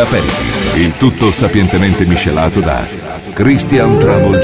Aperitif. Il tutto sapientemente miscelato da Christian Travel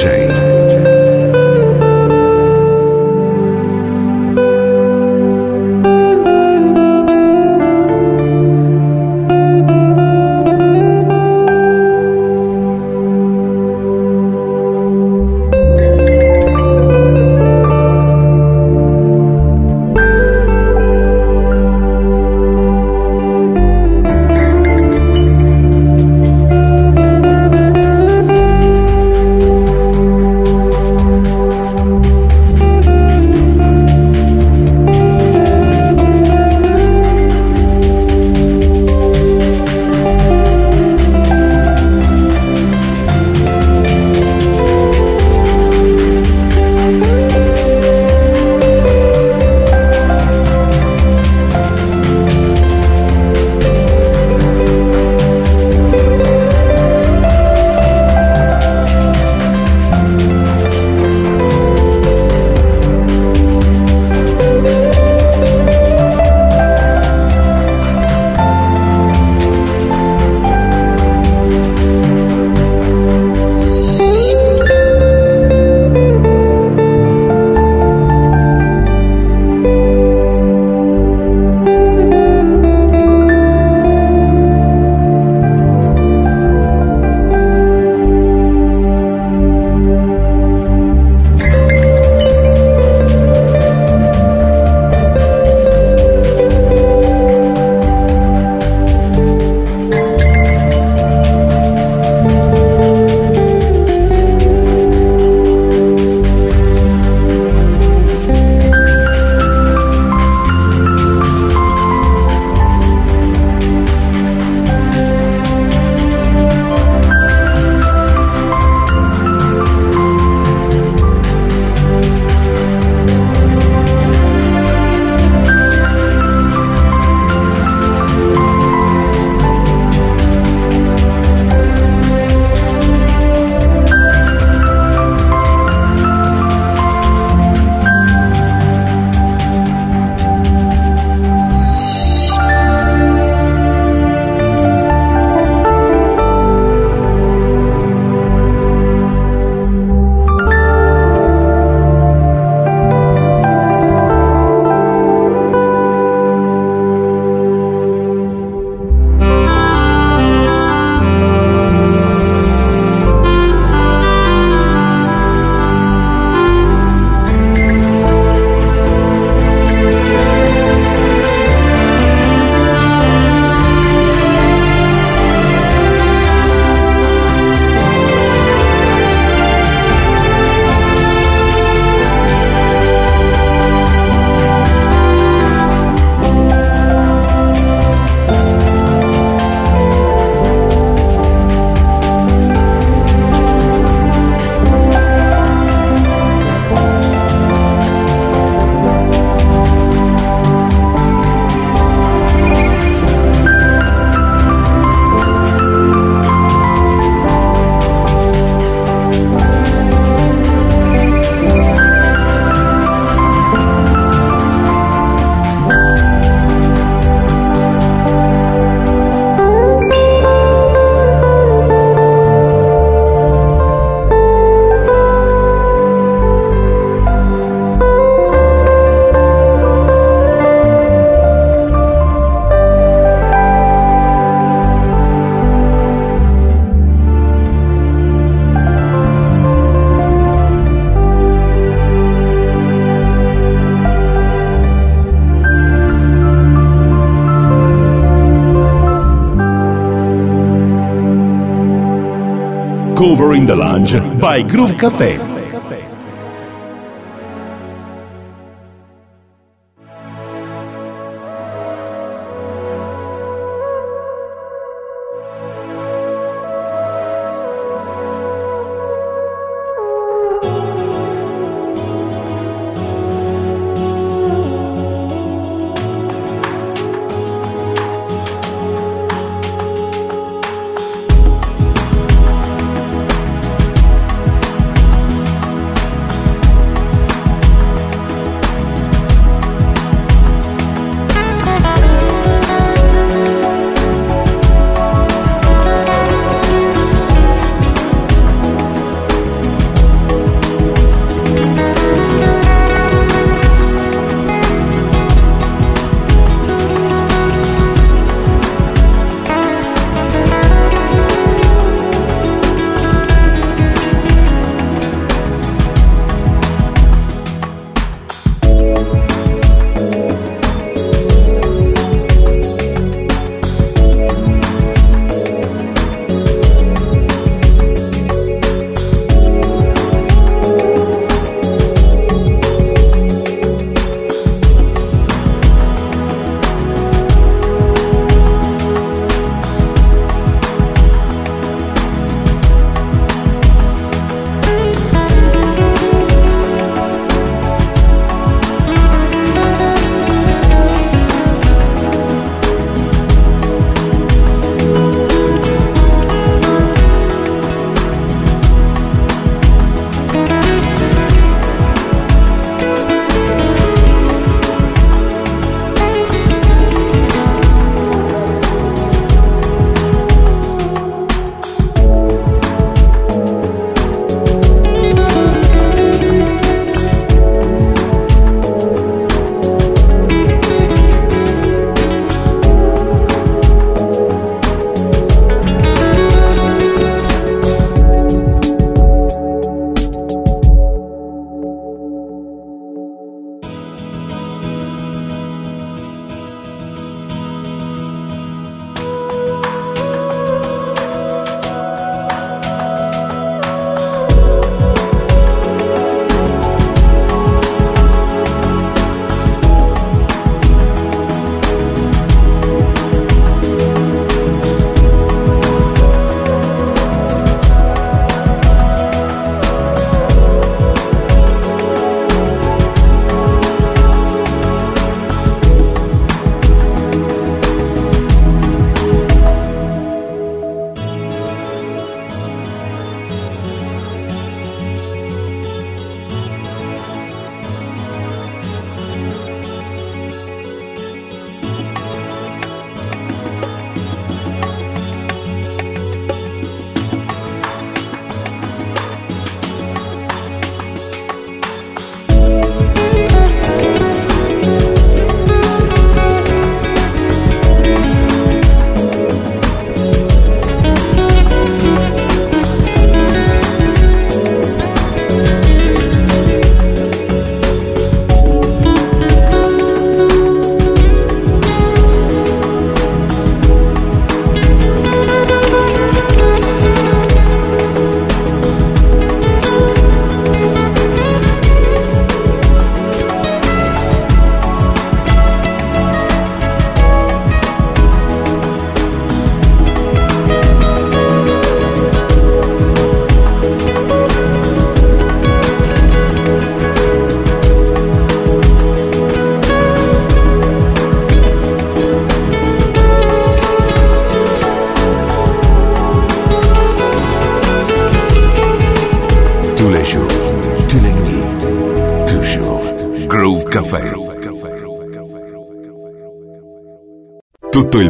J. Cover in the Lounge by Groove Café.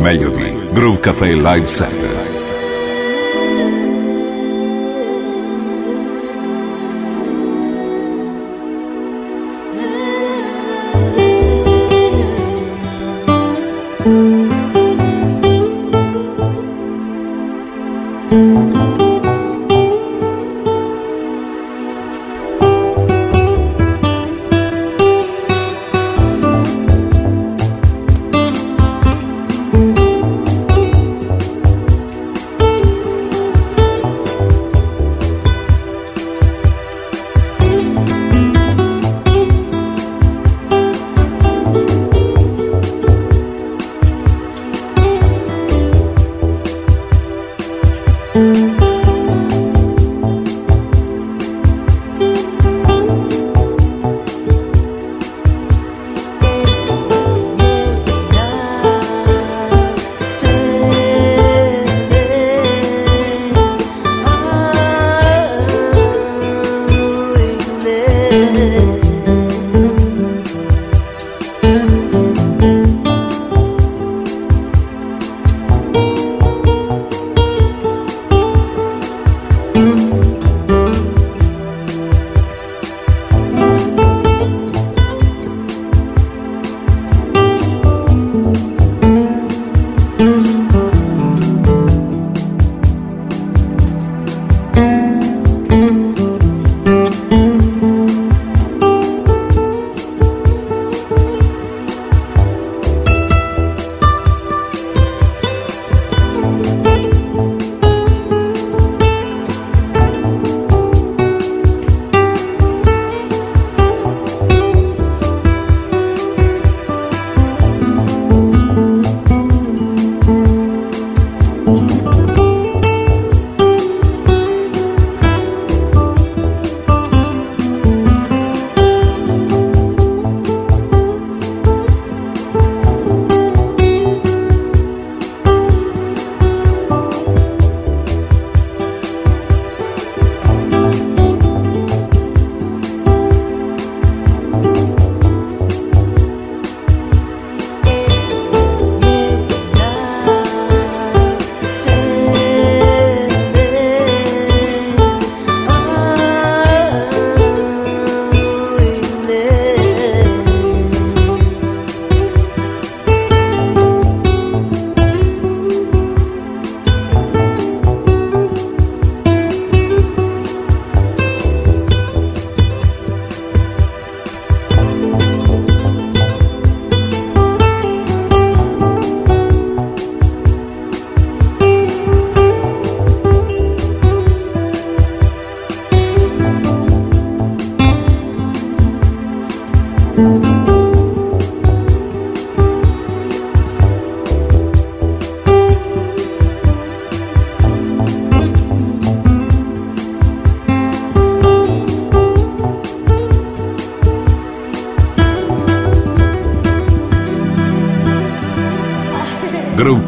Melody. Groove Café Live Set.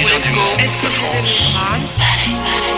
Norway school. It's the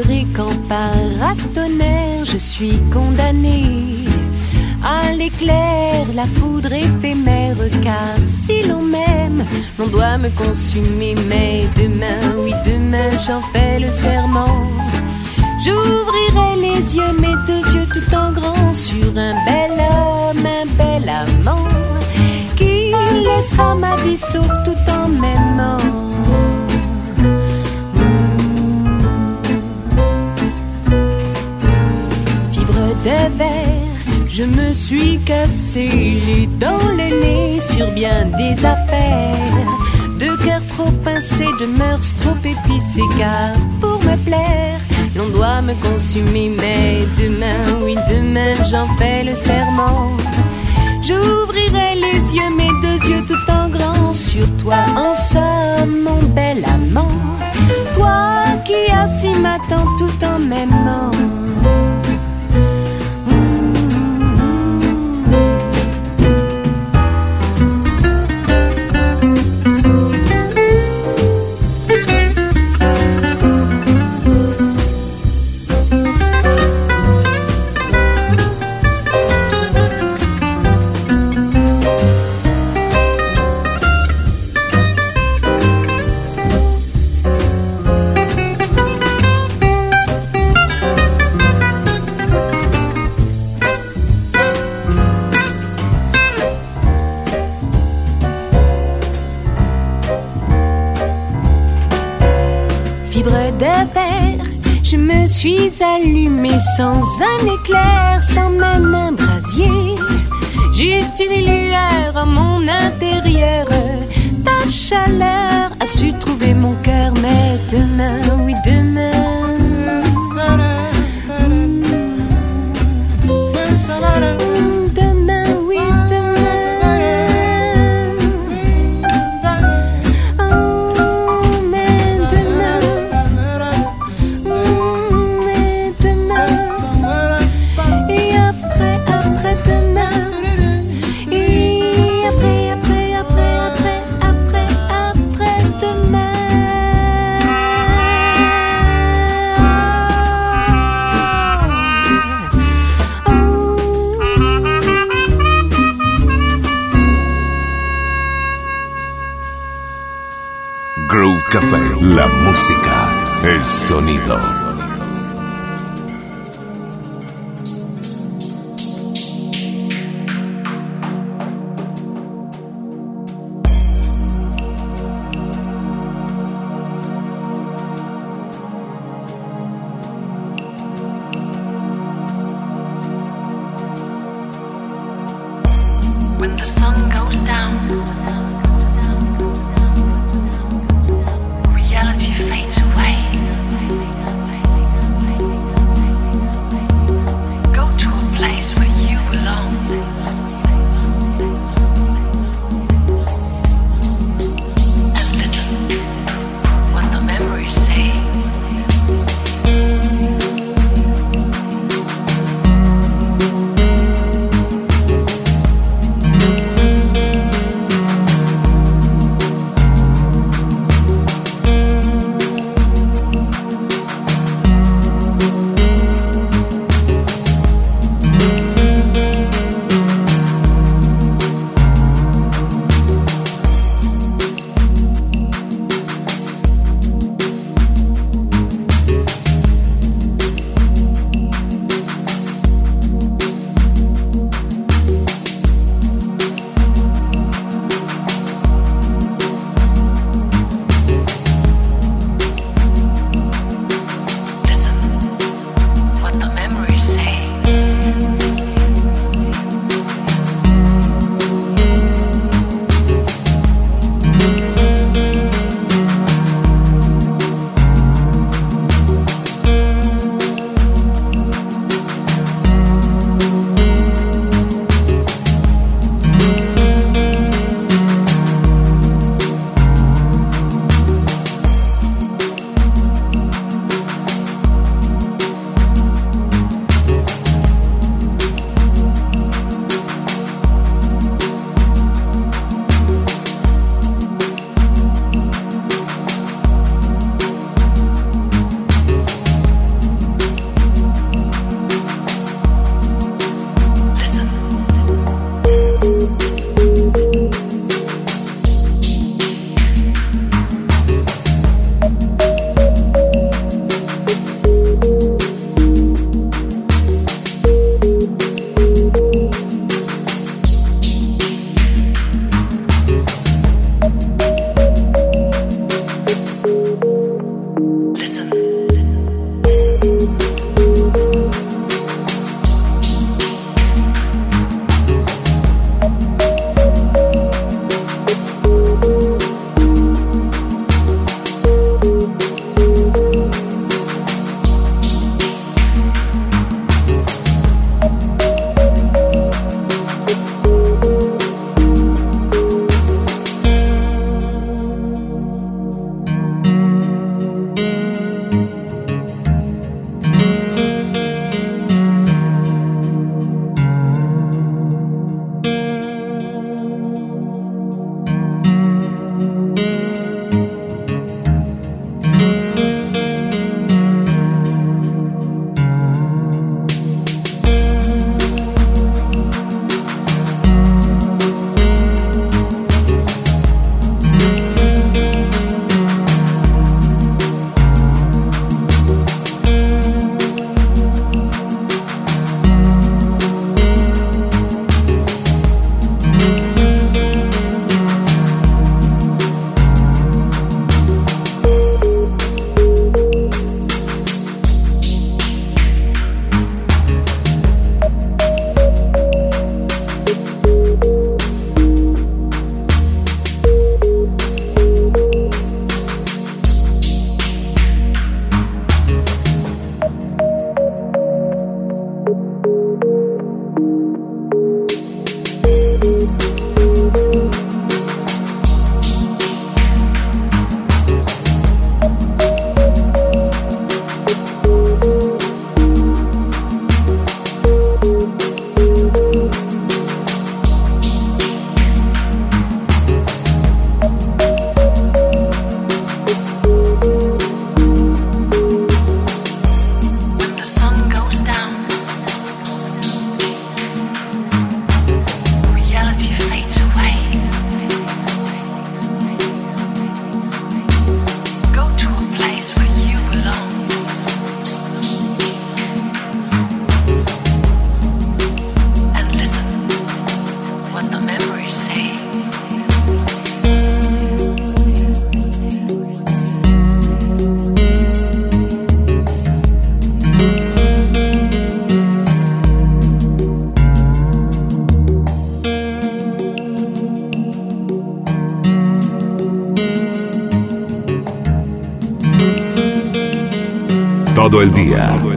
sais vibrer qu'en paratonnerre, je suis condamné à l'éclair, la foudre éphémère, car si l'on m'aime, l'on doit me consumer. Mais demain, oui, demain, j'en fais le serment. J'ouvrirai les yeux, mes deux yeux tout en grand, sur un bel homme, un bel amant, qui laissera ma vie sauve tout en m'aimant. Je me suis cassé les dents, le nez sur bien des affaires. De cœur trop pincé, de mœurs trop épicées, car pour me plaire, l'on doit me consumer. Mais demain, oui, demain, j'en fais le serment. J'ouvrirai les yeux, mes deux yeux tout en grand sur toi, en somme, mon bel amant. Toi qui as si m'attends tout en m'aimant. Suis allumé sans un éclair, sans même un brasier. Juste une lueur à mon intérieur. Ta chaleur a su trouver mon cœur, mais.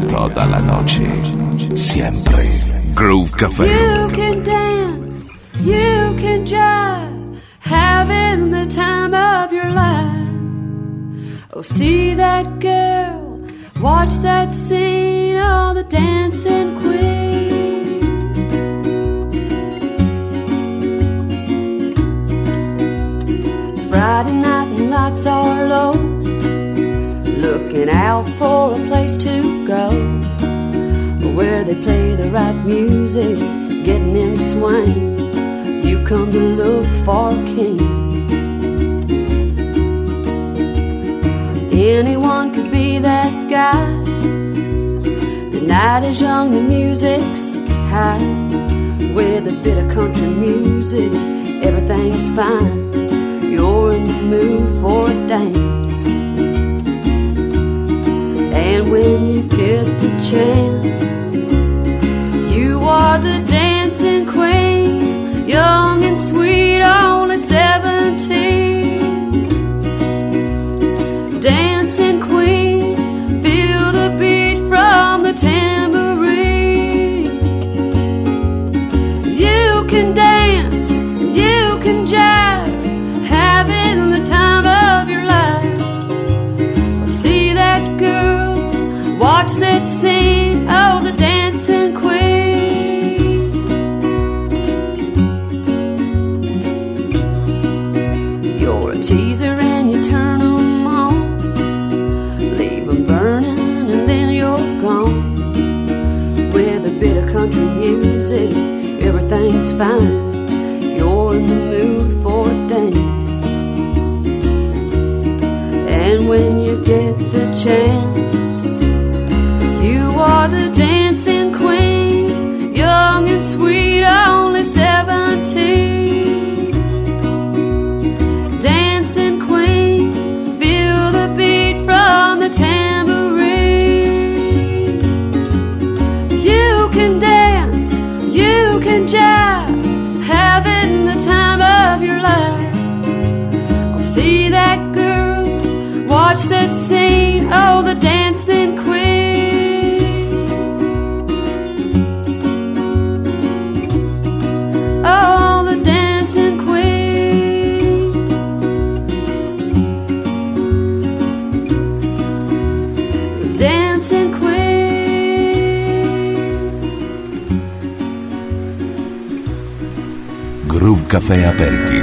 toda la noche, siempre. Groove Café. right music, getting in the swing. You come to look for a king. Anyone could be that guy. The night is young, the music's high. With a bit of country music, everything's fine. You're in the mood for a dance. And when you get the chance, music, everything's fine. café.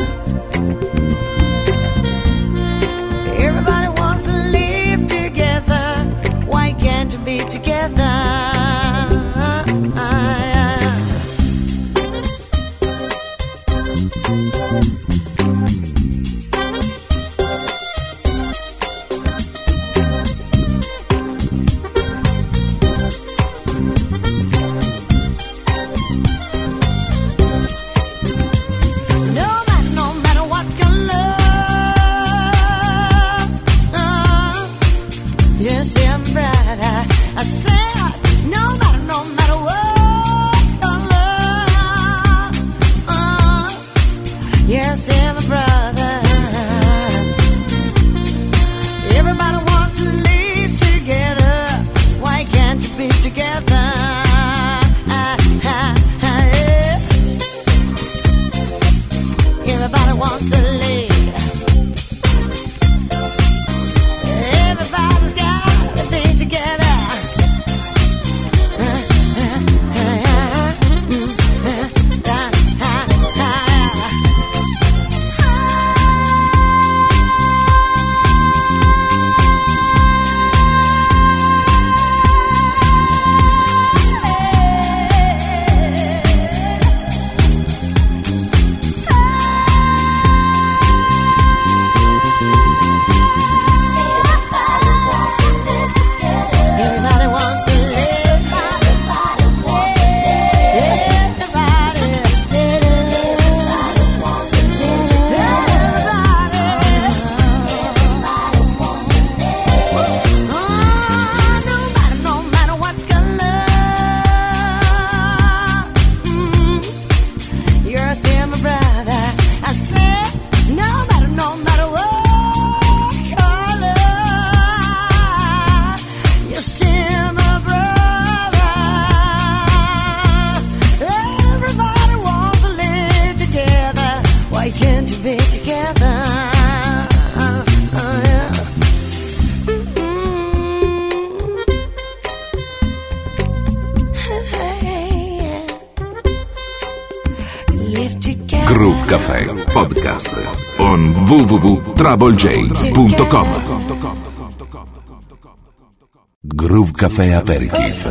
troublej.com Groove Café Aperitif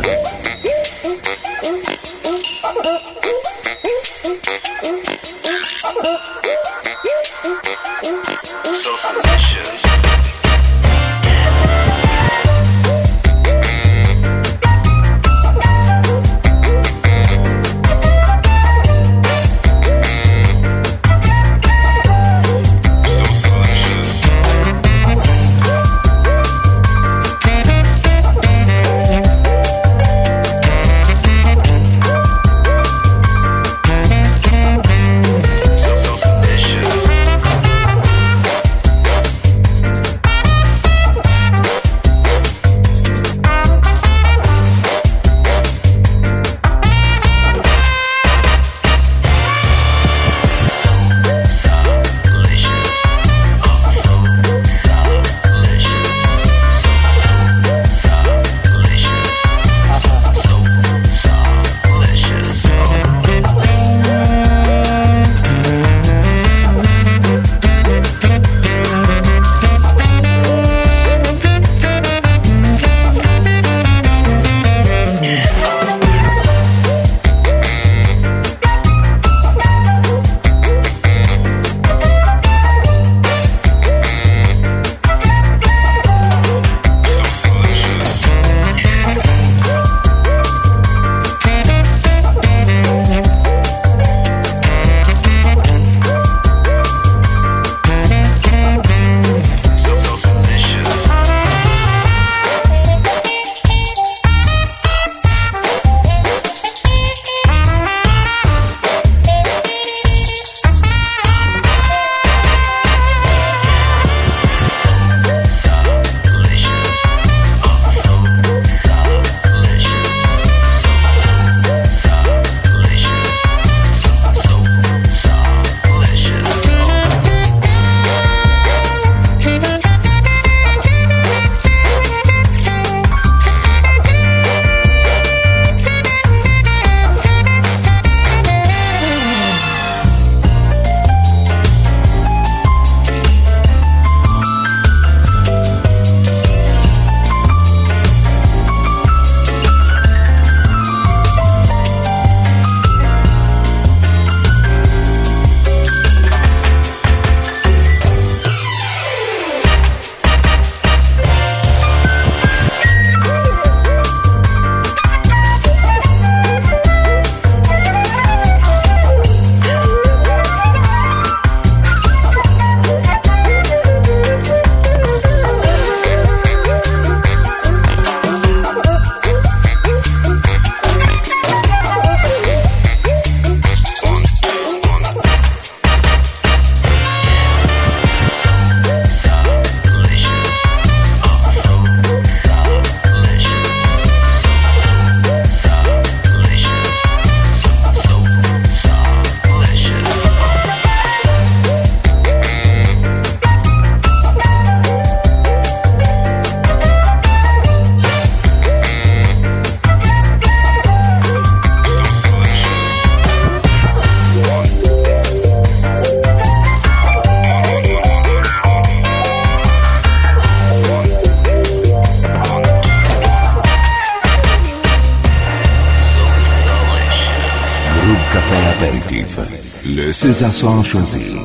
César son choisi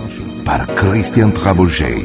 par Christian Trabouget.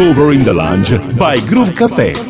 Cover in the Lounge by Groove Café.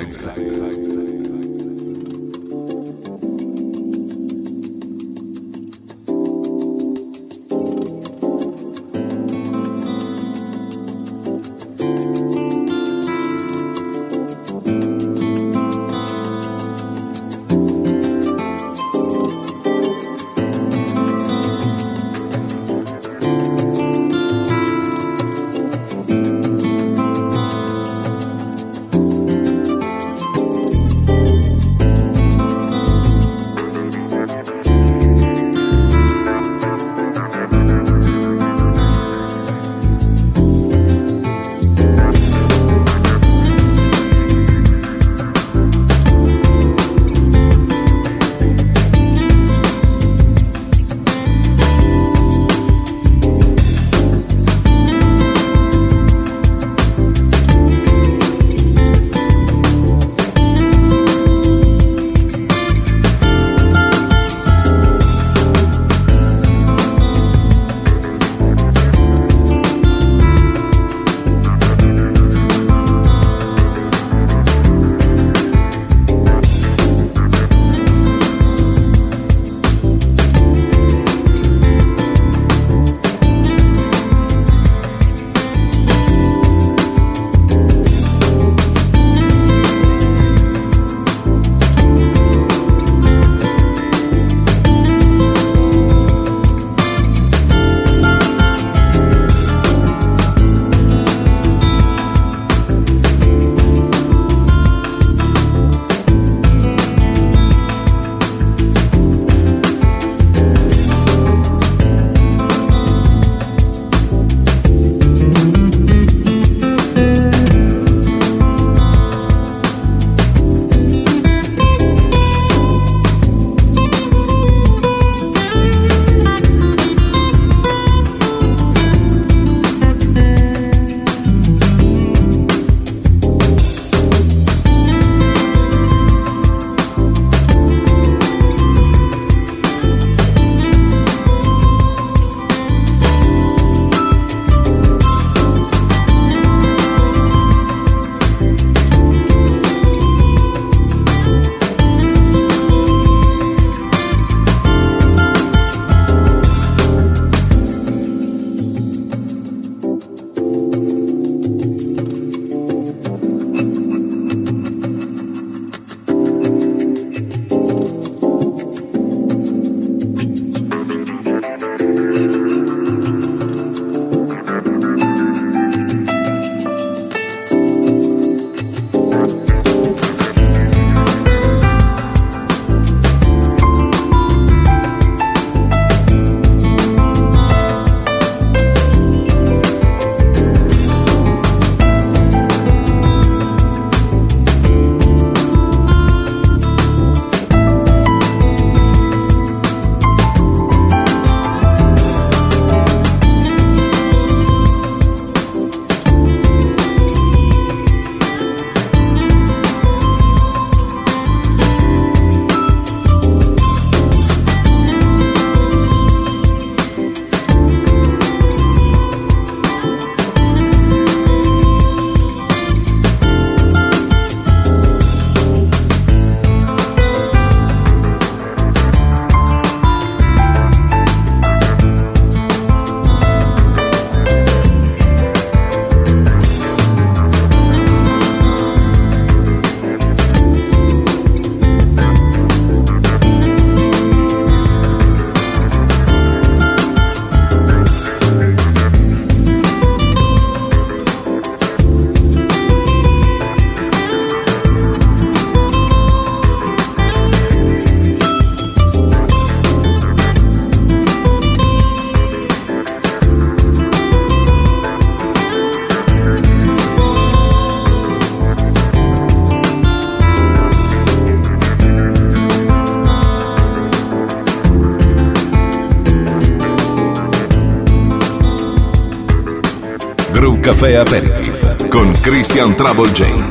Caffè Aperitif con Christian Trouble Jane.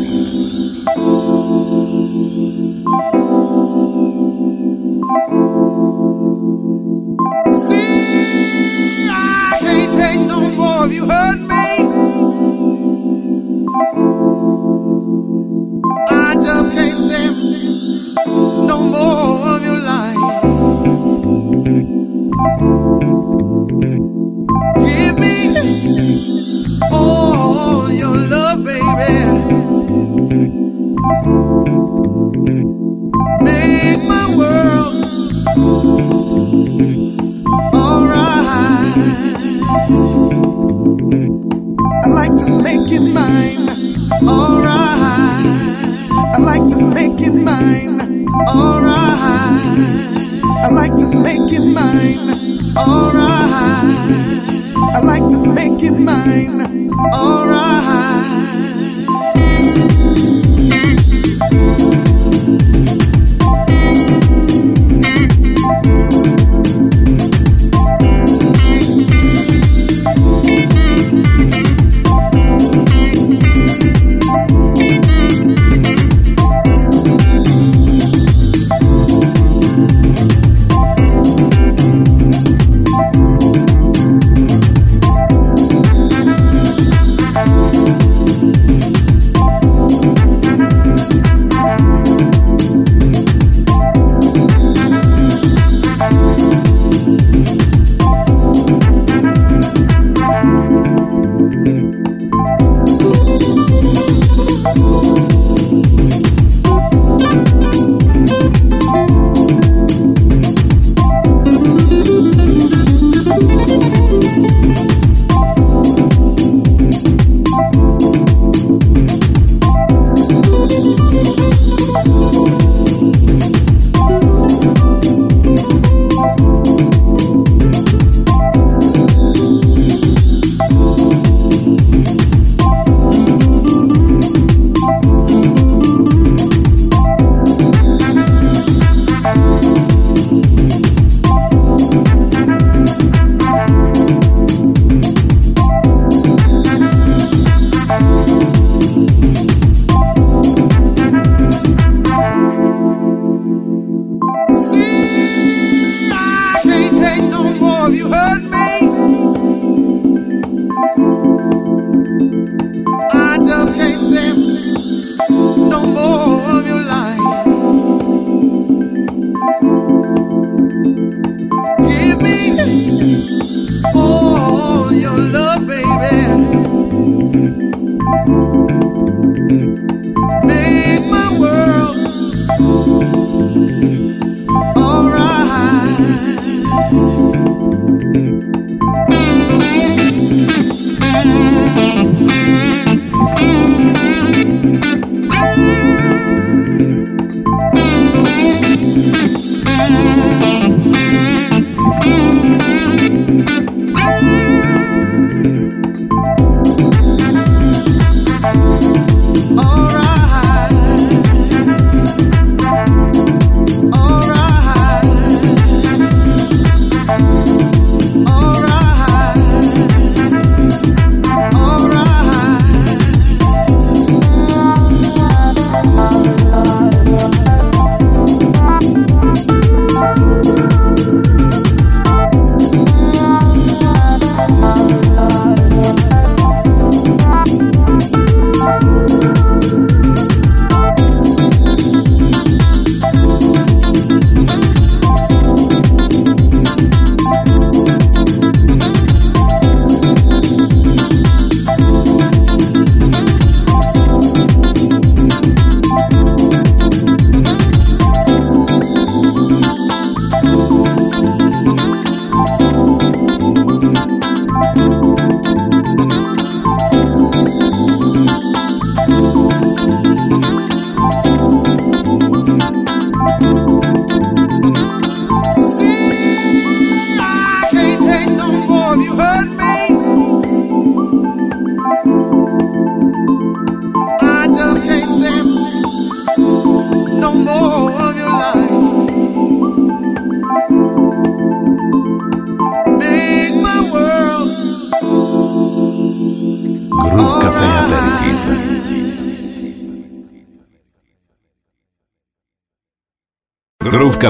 bless.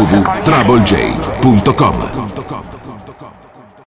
www.troublej.com